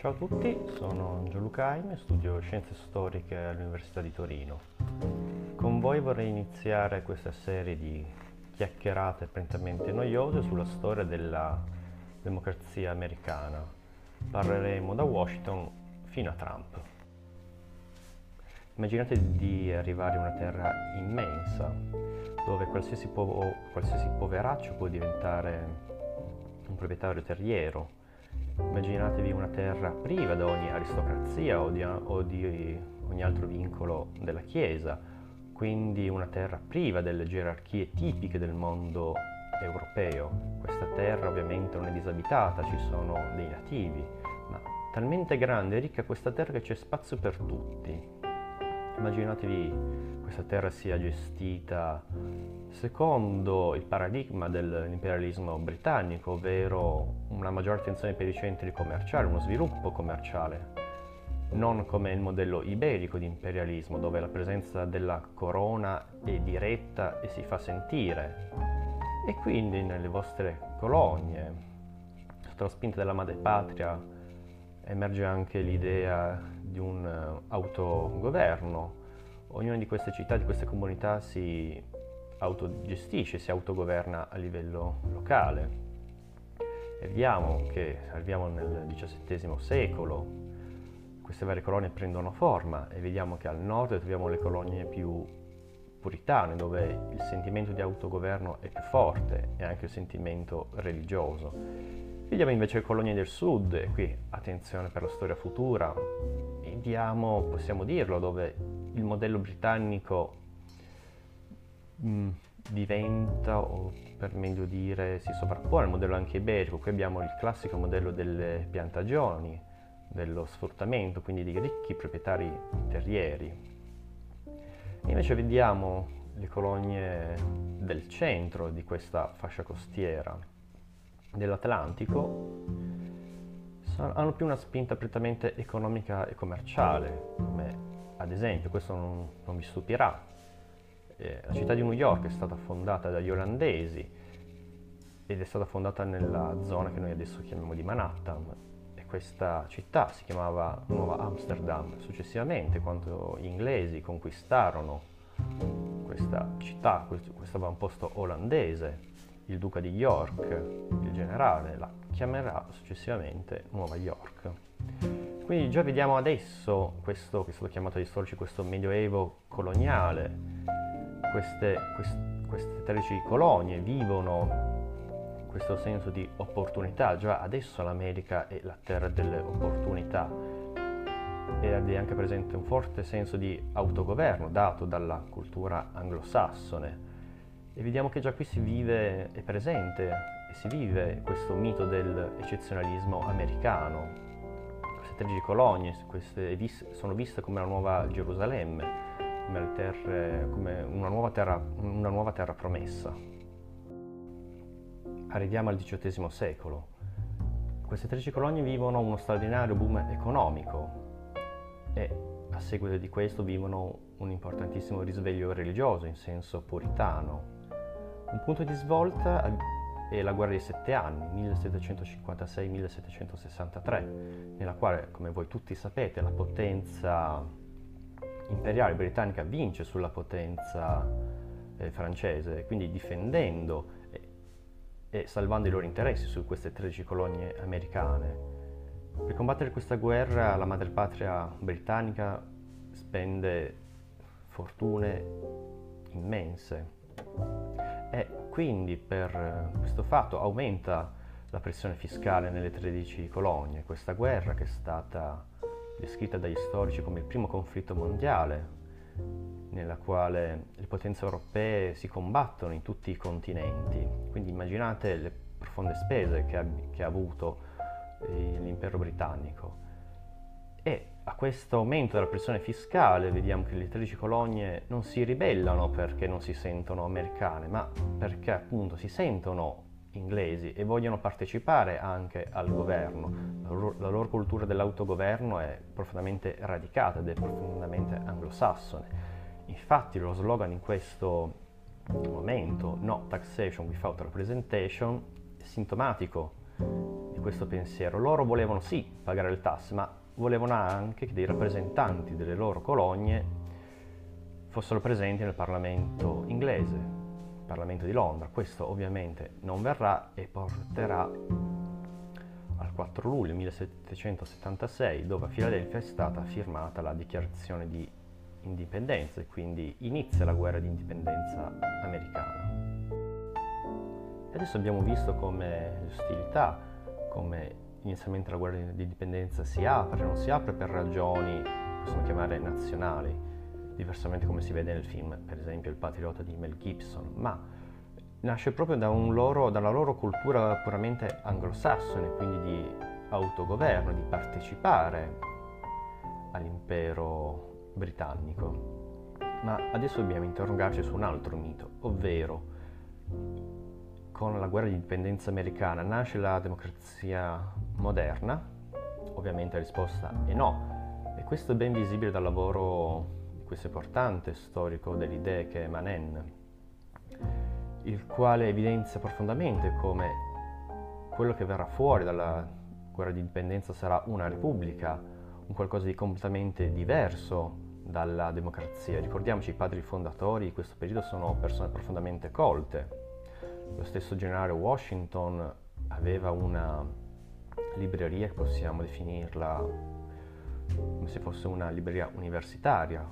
Ciao a tutti, sono Gianluca Aime, studio Scienze Storiche all'Università di Torino. Con voi vorrei iniziare questa serie di chiacchierate prettamente noiose sulla storia della democrazia americana. Parleremo da Washington fino a Trump. Immaginate di arrivare in una terra immensa, dove qualsiasi, po- qualsiasi poveraccio può diventare un proprietario terriero. Immaginatevi una terra priva da ogni aristocrazia o di, o di ogni altro vincolo della Chiesa, quindi una terra priva delle gerarchie tipiche del mondo europeo. Questa terra ovviamente non è disabitata, ci sono dei nativi, ma talmente grande e ricca questa terra che c'è spazio per tutti. Immaginatevi questa terra sia gestita secondo il paradigma dell'imperialismo britannico, ovvero una maggiore attenzione per i centri commerciali, uno sviluppo commerciale, non come il modello iberico di imperialismo, dove la presenza della corona è diretta e si fa sentire. E quindi nelle vostre colonie, sotto la spinta della madrepatria, emerge anche l'idea di un uh, autogoverno. Ognuna di queste città, di queste comunità si autogestisce, si autogoverna a livello locale. E vediamo che arriviamo nel XVII secolo, queste varie colonie prendono forma e vediamo che al nord troviamo le colonie più puritane, dove il sentimento di autogoverno è più forte e anche il sentimento religioso. Vediamo invece le colonie del sud, e qui attenzione per la storia futura, vediamo, possiamo dirlo, dove il modello britannico mh, mm, diventa, o per meglio dire, si sovrappone al modello anche iberico. Qui abbiamo il classico modello delle piantagioni, dello sfruttamento, quindi di ricchi proprietari terrieri. E invece vediamo le colonie del centro di questa fascia costiera dell'Atlantico hanno più una spinta prettamente economica e commerciale, come ad esempio, questo non, non vi stupirà, eh, la città di New York è stata fondata dagli olandesi ed è stata fondata nella zona che noi adesso chiamiamo di Manhattan e questa città si chiamava Nuova Amsterdam. Successivamente, quando gli inglesi conquistarono questa città, questo, questo avamposto olandese, il duca di York, il generale, la chiamerà successivamente Nuova York. Quindi già vediamo adesso questo che è stato chiamato dagli storici questo medioevo coloniale, queste, quest, queste 13 colonie vivono questo senso di opportunità, già adesso l'America è la terra delle opportunità. Ed è anche presente un forte senso di autogoverno dato dalla cultura anglosassone e vediamo che già qui si vive, è presente e si vive questo mito dell'eccezionalismo americano. Queste 13 colonie queste sono viste come la nuova Gerusalemme, come, terre, come una, nuova terra, una nuova terra promessa. Arriviamo al XVIII secolo. Queste 13 colonie vivono uno straordinario boom economico e a seguito di questo vivono un importantissimo risveglio religioso in senso puritano, un punto di svolta è la guerra dei sette anni, 1756-1763, nella quale, come voi tutti sapete, la potenza imperiale britannica vince sulla potenza eh, francese, quindi difendendo e, e salvando i loro interessi su queste 13 colonie americane. Per combattere questa guerra la madrepatria britannica spende fortune immense e quindi per questo fatto aumenta la pressione fiscale nelle 13 colonie. Questa guerra che è stata descritta dagli storici come il primo conflitto mondiale, nella quale le potenze europee si combattono in tutti i continenti. Quindi immaginate le profonde spese che ha, che ha avuto eh, l'impero britannico. E a questo aumento della pressione fiscale vediamo che le 13 colonie non si ribellano perché non si sentono americane, ma perché appunto si sentono inglesi e vogliono partecipare anche al governo. La loro, la loro cultura dell'autogoverno è profondamente radicata ed è profondamente anglosassone. Infatti lo slogan in questo momento, no taxation without representation, è sintomatico di questo pensiero. Loro volevano sì pagare le tasse, ma volevano anche che dei rappresentanti delle loro colonie fossero presenti nel Parlamento inglese, il Parlamento di Londra. Questo ovviamente non verrà e porterà al 4 luglio 1776, dove a Filadelfia è stata firmata la dichiarazione di indipendenza e quindi inizia la guerra di indipendenza americana. Adesso abbiamo visto come le ostilità, come inizialmente la guerra di indipendenza si apre, non si apre per ragioni, possiamo chiamare nazionali, diversamente come si vede nel film, per esempio Il Patriota di Mel Gibson, ma nasce proprio da loro, dalla loro cultura puramente anglosassone, quindi di autogoverno, di partecipare all'impero britannico. Ma adesso dobbiamo interrogarci su un altro mito, ovvero con la guerra di indipendenza americana nasce la democrazia moderna? Ovviamente la risposta è no, e questo è ben visibile dal lavoro di questo importante storico delle idee che è Manen, il quale evidenzia profondamente come quello che verrà fuori dalla guerra di indipendenza sarà una repubblica, un qualcosa di completamente diverso dalla democrazia. Ricordiamoci, i padri fondatori di questo periodo sono persone profondamente colte, lo stesso generale Washington aveva una libreria che possiamo definirla come se fosse una libreria universitaria,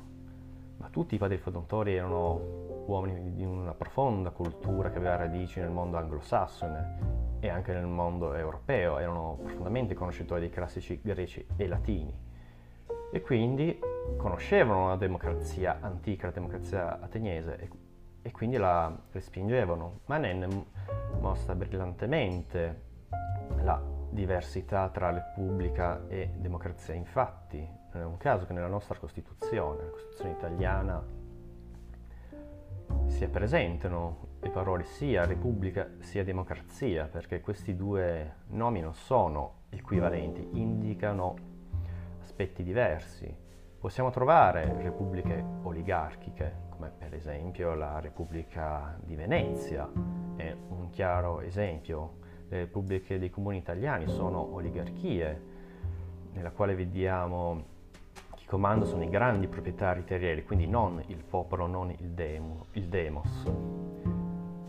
ma tutti i padri fondatori erano uomini di una profonda cultura che aveva radici nel mondo anglosassone e anche nel mondo europeo, erano profondamente conoscitori dei classici greci e latini. E quindi conoscevano la democrazia antica, la democrazia ateniese e quindi la respingevano. Manen mostra brillantemente la diversità tra repubblica e democrazia. Infatti, non è un caso che nella nostra Costituzione, la Costituzione italiana, sia presentano le parole sia repubblica sia democrazia, perché questi due nomi non sono equivalenti, indicano aspetti diversi. Possiamo trovare repubbliche oligarchiche, come per esempio la Repubblica di Venezia, è un chiaro esempio. Le repubbliche dei comuni italiani sono oligarchie, nella quale vediamo chi comanda sono i grandi proprietari terrieri, quindi non il popolo, non il, demo, il demos.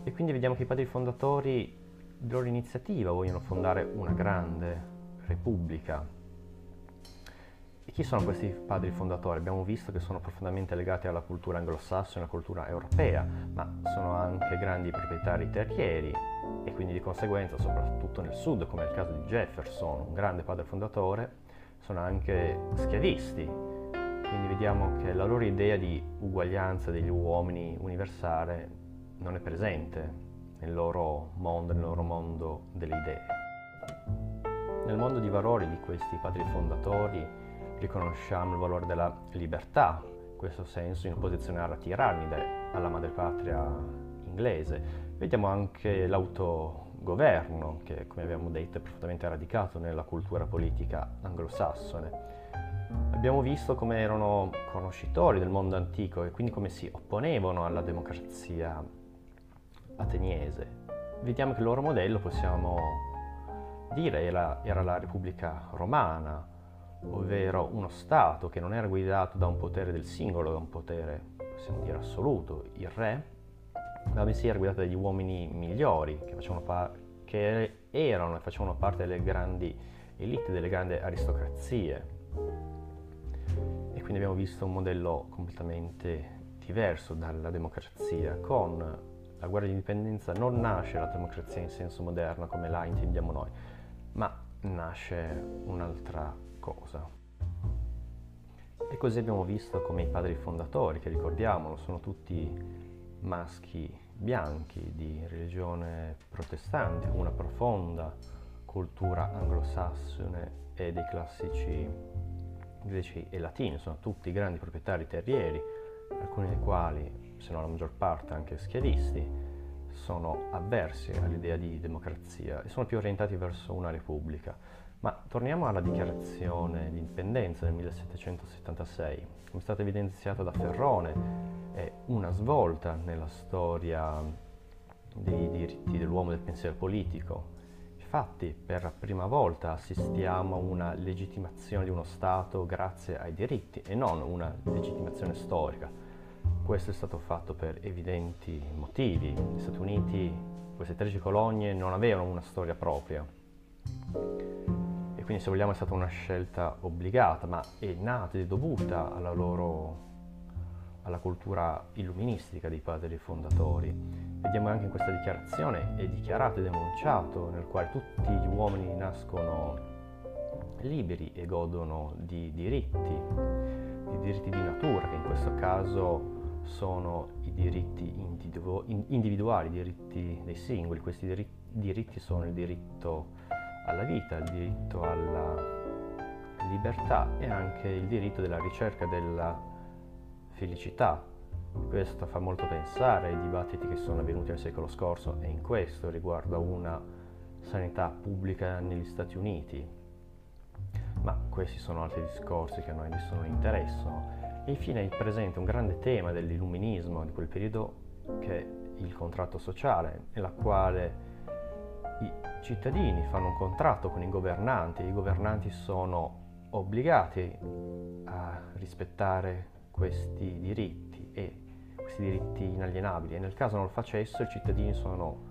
E quindi vediamo che i padri fondatori di loro iniziativa vogliono fondare una grande repubblica e chi sono questi padri fondatori? Abbiamo visto che sono profondamente legati alla cultura anglosassone, alla cultura europea, ma sono anche grandi proprietari terrieri e quindi di conseguenza, soprattutto nel sud, come nel caso di Jefferson, un grande padre fondatore, sono anche schiavisti. Quindi vediamo che la loro idea di uguaglianza degli uomini universale non è presente nel loro mondo, nel loro mondo delle idee. Nel mondo di valori di questi padri fondatori riconosciamo il valore della libertà, in questo senso in opposizione alla tirannide, alla madrepatria inglese. Vediamo anche l'autogoverno, che come abbiamo detto è profondamente radicato nella cultura politica anglosassone. Abbiamo visto come erano conoscitori del mondo antico e quindi come si opponevano alla democrazia ateniese. Vediamo che il loro modello, possiamo dire, era, era la Repubblica Romana, ovvero uno Stato che non era guidato da un potere del singolo, da un potere, possiamo dire, assoluto, il re, ma bensì era guidato dagli uomini migliori che, par- che erano e facevano parte delle grandi elite, delle grandi aristocrazie. E quindi abbiamo visto un modello completamente diverso dalla democrazia. Con la guerra di indipendenza non nasce la democrazia in senso moderno come la intendiamo noi, ma nasce un'altra cosa. E così abbiamo visto come i padri fondatori, che ricordiamolo, sono tutti maschi bianchi di religione protestante, con una profonda cultura anglosassone e dei classici greci e latini, sono tutti grandi proprietari terrieri, alcuni dei quali, se non la maggior parte, anche schiavisti, sono avversi all'idea di democrazia e sono più orientati verso una repubblica. Ma torniamo alla dichiarazione di indipendenza del 1776. Come è stato evidenziato da Ferrone, è una svolta nella storia dei diritti dell'uomo e del pensiero politico. Infatti, per la prima volta assistiamo a una legittimazione di uno Stato grazie ai diritti e non una legittimazione storica. Questo è stato fatto per evidenti motivi. Gli Stati Uniti, queste 13 colonie, non avevano una storia propria. E quindi, se vogliamo, è stata una scelta obbligata, ma è nata e dovuta alla loro alla cultura illuministica dei padri fondatori. Vediamo anche in questa dichiarazione, è dichiarato e denunciato, nel quale tutti gli uomini nascono liberi e godono di diritti, di diritti di natura, che in questo caso sono i diritti individu- individuali, i diritti dei singoli. Questi diritti sono il diritto alla vita, il diritto alla libertà e anche il diritto della ricerca della felicità. Questo fa molto pensare ai dibattiti che sono avvenuti nel secolo scorso e in questo riguardo a una sanità pubblica negli Stati Uniti. Ma questi sono altri discorsi che a noi nessuno interessano. E infine il presente, un grande tema dell'illuminismo di quel periodo che è il contratto sociale, nella quale i cittadini fanno un contratto con i governanti, i governanti sono obbligati a rispettare questi diritti e questi diritti inalienabili e nel caso non lo facessero i cittadini sono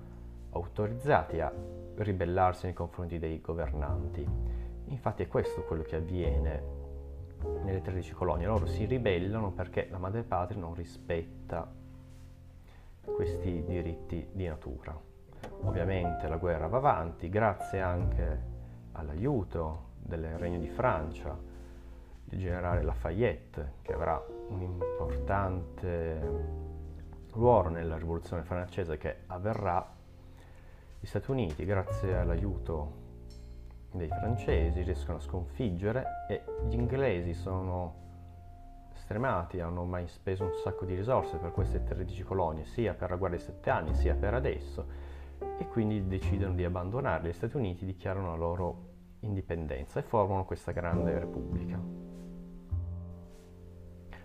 autorizzati a ribellarsi nei confronti dei governanti. Infatti è questo quello che avviene nelle 13 colonie, loro si ribellano perché la madrepatria non rispetta questi diritti di natura. Ovviamente la guerra va avanti, grazie anche all'aiuto del Regno di Francia, il generale Lafayette, che avrà un importante ruolo nella rivoluzione francese che avverrà, gli Stati Uniti, grazie all'aiuto dei francesi, riescono a sconfiggere e gli inglesi sono stremati, hanno mai speso un sacco di risorse per queste 13 colonie, sia per la guerra dei sette anni, sia per adesso, e quindi decidono di abbandonarle. Gli Stati Uniti dichiarano la loro indipendenza e formano questa grande repubblica.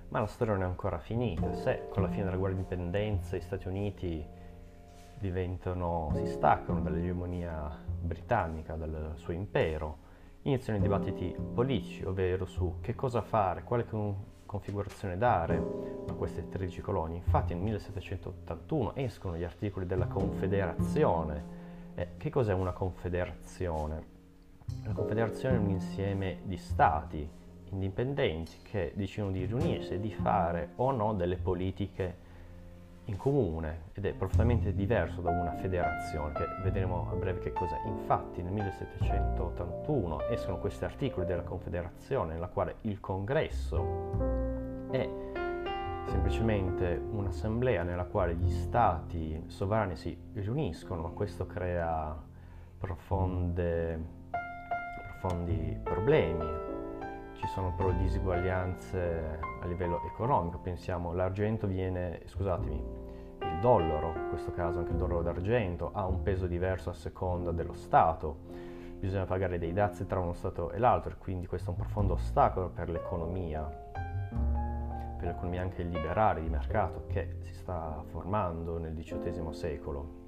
Ma la storia non è ancora finita. Se con la fine della guerra di indipendenza gli Stati Uniti diventano, si staccano dall'egemonia britannica, dal suo impero, iniziano i dibattiti politici, ovvero su che cosa fare, quale configurazione dare a queste 13 colonie. Infatti nel 1781 escono gli articoli della Confederazione. Eh, che cos'è una confederazione? La confederazione è un insieme di stati indipendenti che decidono di riunirsi e di fare o no delle politiche in comune ed è profondamente diverso da una federazione che vedremo a breve che cos'è. Infatti nel 1781 escono questi articoli della Confederazione nella quale il congresso è semplicemente un'assemblea nella quale gli stati sovrani si riuniscono, ma questo crea profonde, profondi problemi ci sono però disuguaglianze a livello economico, pensiamo l'argento viene, scusatemi, il dollaro, in questo caso anche il dollaro d'argento, ha un peso diverso a seconda dello Stato, bisogna pagare dei dazi tra uno Stato e l'altro e quindi questo è un profondo ostacolo per l'economia, per l'economia anche liberale di mercato che si sta formando nel XVIII secolo.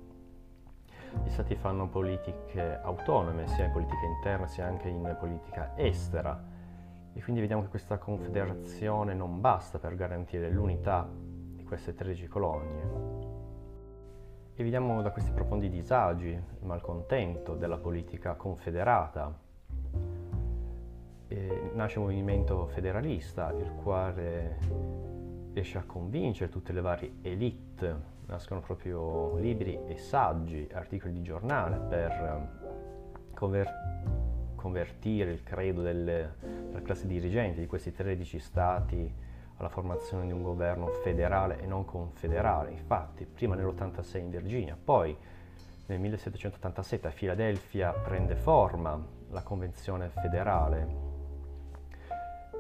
Gli stati fanno politiche autonome sia in politica interna sia anche in politica estera e quindi vediamo che questa confederazione non basta per garantire l'unità di queste 13 colonie. E vediamo da questi profondi disagi, il malcontento della politica confederata. E nasce un movimento federalista, il quale riesce a convincere tutte le varie elite, nascono proprio libri e saggi, articoli di giornale per convertire convertire il credo delle, della classe dirigente di questi 13 stati alla formazione di un governo federale e non confederale. Infatti, prima nell'86 in Virginia, poi nel 1787 a Filadelfia prende forma la Convenzione federale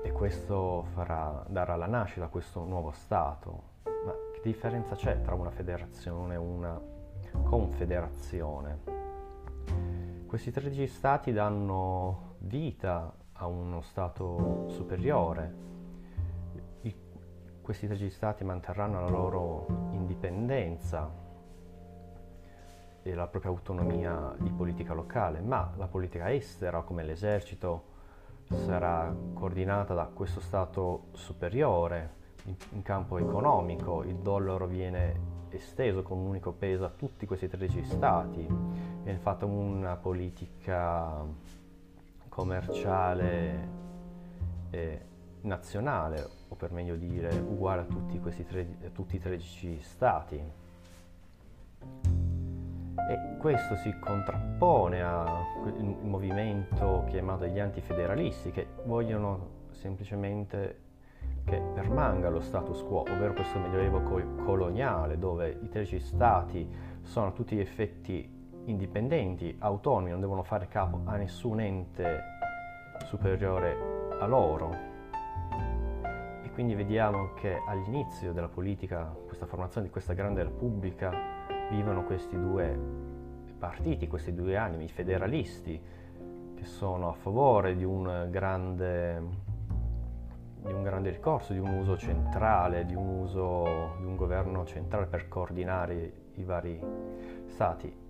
e questo farà, darà la nascita a questo nuovo Stato. Ma che differenza c'è tra una federazione e una confederazione? Questi 13 stati danno vita a uno stato superiore. I, questi 13 stati manterranno la loro indipendenza e la propria autonomia di politica locale, ma la politica estera, come l'esercito, sarà coordinata da questo Stato superiore in, in campo economico, il dollaro viene esteso con un unico peso a tutti questi 13 stati, viene fatta una politica commerciale e nazionale, o per meglio dire uguale a tutti, questi tre, a tutti i 13 stati. E questo si contrappone al movimento chiamato gli antifederalisti che vogliono semplicemente che permanga lo status quo, ovvero questo medioevo coloniale dove i 13 stati sono a tutti gli effetti indipendenti, autonomi, non devono fare capo a nessun ente superiore a loro. E quindi vediamo che all'inizio della politica, questa formazione di questa grande repubblica, vivono questi due partiti, questi due animi, i federalisti, che sono a favore di un grande di un grande ricorso, di un uso centrale, di un uso di un governo centrale per coordinare i vari stati.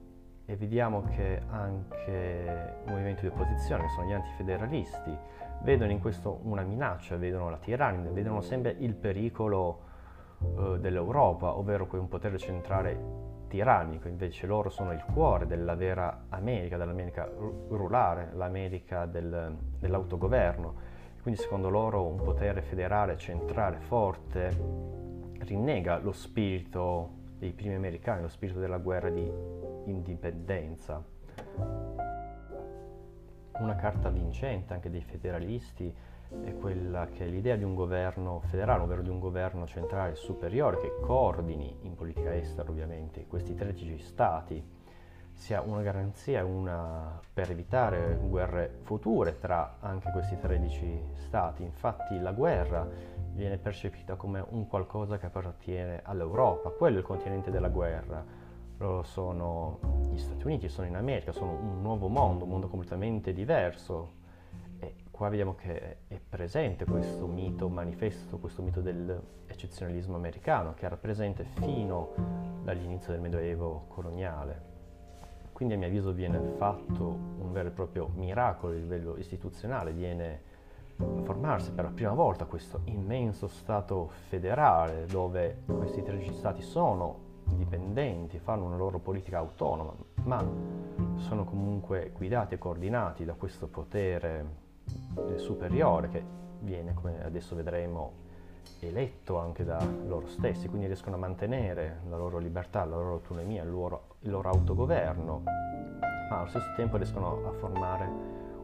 E vediamo che anche i movimenti di opposizione, che sono gli antifederalisti, vedono in questo una minaccia, vedono la tirannia, vedono sempre il pericolo eh, dell'Europa, ovvero un potere centrale tirannico, invece loro sono il cuore della vera America, dell'America rurale, l'America del, dell'autogoverno quindi secondo loro un potere federale centrale forte rinnega lo spirito dei primi americani, lo spirito della guerra di indipendenza. Una carta vincente anche dei federalisti è quella che l'idea di un governo federale, ovvero di un governo centrale superiore che coordini in politica estera ovviamente questi 13 stati sia una garanzia una, per evitare guerre future tra anche questi 13 stati. Infatti la guerra viene percepita come un qualcosa che appartiene all'Europa, quello è il continente della guerra. Loro sono gli Stati Uniti, sono in America, sono un nuovo mondo, un mondo completamente diverso. E qua vediamo che è presente questo mito manifesto, questo mito dell'eccezionalismo americano, che era presente fino dall'inizio del Medioevo coloniale. Quindi a mio avviso viene fatto un vero e proprio miracolo a livello istituzionale, viene formarsi per la prima volta questo immenso Stato federale dove questi 13 Stati sono indipendenti, fanno una loro politica autonoma, ma sono comunque guidati e coordinati da questo potere superiore che viene, come adesso vedremo, eletto anche da loro stessi, quindi riescono a mantenere la loro libertà, la loro autonomia, il loro, il loro autogoverno, ma allo stesso tempo riescono a formare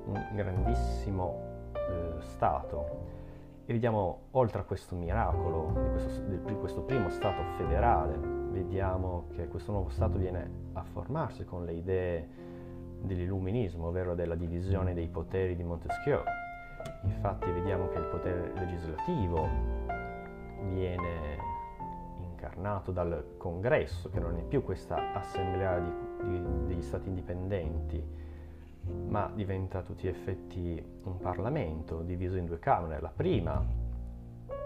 un grandissimo eh, Stato. E vediamo, oltre a questo miracolo di questo, di questo primo Stato federale, vediamo che questo nuovo Stato viene a formarsi con le idee dell'illuminismo, ovvero della divisione dei poteri di Montesquieu. Infatti vediamo che il potere legislativo viene incarnato dal congresso, che non è più questa assemblea di, di, degli stati indipendenti, ma diventa a tutti gli effetti un Parlamento diviso in due Camere. La prima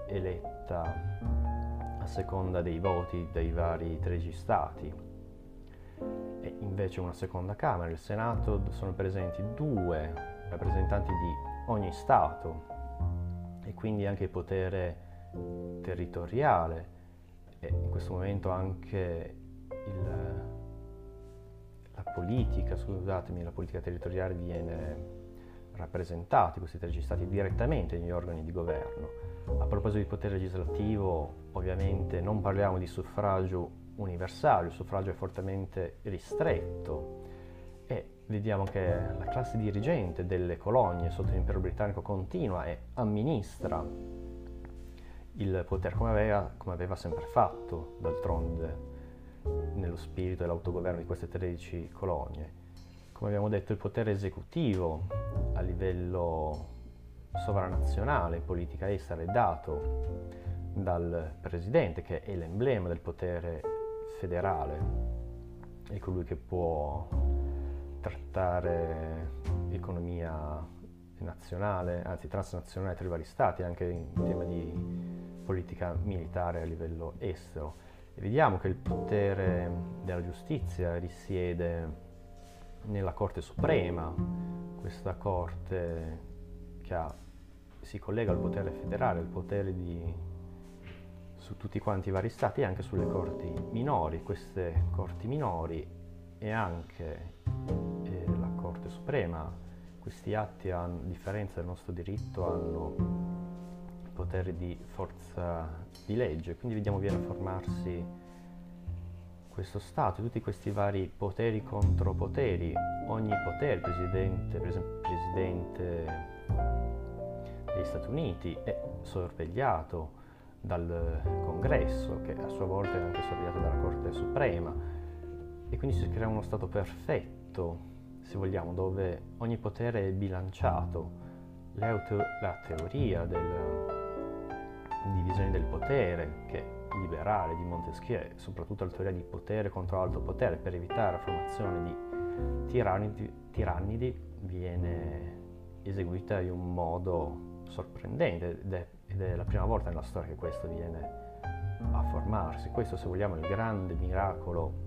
eletta a seconda dei voti dei vari 13 stati e invece una seconda Camera, il Senato, sono presenti due rappresentanti di ogni Stato e quindi anche il potere territoriale e in questo momento anche il, la politica, scusatemi, la politica territoriale viene rappresentata, questi 13 stati, direttamente negli organi di governo. A proposito di potere legislativo, ovviamente non parliamo di suffragio universale, il suffragio è fortemente ristretto e vediamo che la classe dirigente delle colonie sotto l'impero britannico continua e amministra il potere come aveva, come aveva sempre fatto d'altronde nello spirito dell'autogoverno di queste 13 colonie. Come abbiamo detto, il potere esecutivo a livello sovranazionale in politica estera è dato dal presidente, che è l'emblema del potere federale, è colui che può trattare economia nazionale, anzi transnazionale tra i vari stati, anche in tema di politica militare a livello estero. E vediamo che il potere della giustizia risiede nella Corte Suprema, questa Corte che ha, si collega al potere federale, al potere di, su tutti quanti i vari stati e anche sulle corti minori. Queste corti minori e anche eh, la Corte Suprema, questi atti, a differenza del nostro diritto, hanno poteri di forza di legge, quindi vediamo viene a formarsi questo Stato, tutti questi vari poteri contro poteri, ogni potere, presidente, per esempio, presidente degli Stati Uniti è sorvegliato dal congresso, che a sua volta è anche sorvegliato dalla Corte Suprema, e quindi si crea uno Stato perfetto, se vogliamo, dove ogni potere è bilanciato. La, teoria della divisione del potere, che liberale di Montesquieu, soprattutto la teoria di potere contro alto potere, per evitare la formazione di tirannidi, tirannidi viene eseguita in un modo sorprendente ed è, ed è la prima volta nella storia che questo viene a formarsi. Questo, se vogliamo, è il grande miracolo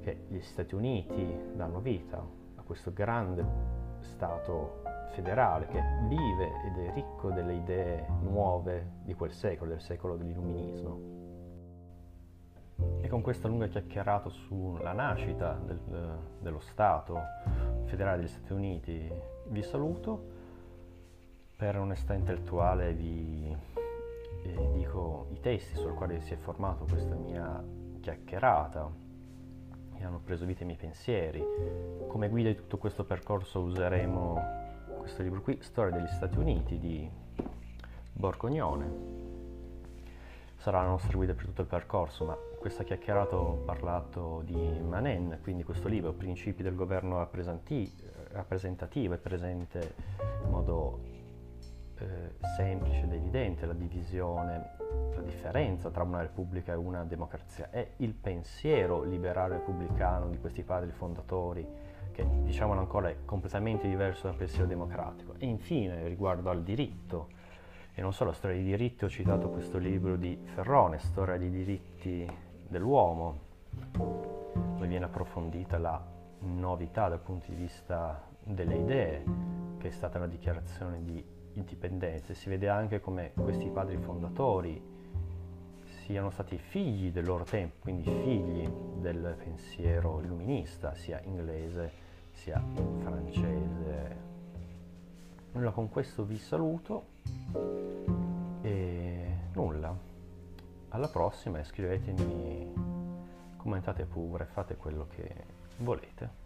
che gli Stati Uniti danno vita a questo grande Stato federale che vive ed è ricco delle idee nuove di quel secolo, del secolo dell'illuminismo. E con questa lunga chiacchierata sulla nascita del, dello Stato federale degli Stati Uniti vi saluto. Per onestà intellettuale vi eh, dico i testi sul quali si è formato questa mia chiacchierata e hanno preso vita i miei pensieri. Come guida di tutto questo percorso useremo questo libro qui, Storia degli Stati Uniti di Borgognone. Sarà la nostra guida per tutto il percorso, ma questa chiacchierata ho parlato di Manen, quindi questo libro, Principi del governo rappresentativo, è presente in modo eh, semplice ed evidente la divisione, la differenza tra una repubblica e una democrazia. È il pensiero liberale repubblicano di questi padri fondatori che diciamolo ancora è completamente diverso dal pensiero democratico. E infine, riguardo al diritto, e non solo storia di diritti, ho citato questo libro di Ferrone, Storia di diritti dell'uomo, dove viene approfondita la novità dal punto di vista delle idee, che è stata una dichiarazione di indipendenza. Si vede anche come questi padri fondatori siano stati figli del loro tempo, quindi figli del pensiero illuminista, sia inglese sia francese. Allora con questo vi saluto e nulla. Alla prossima iscrivetemi, commentate pure, fate quello che volete.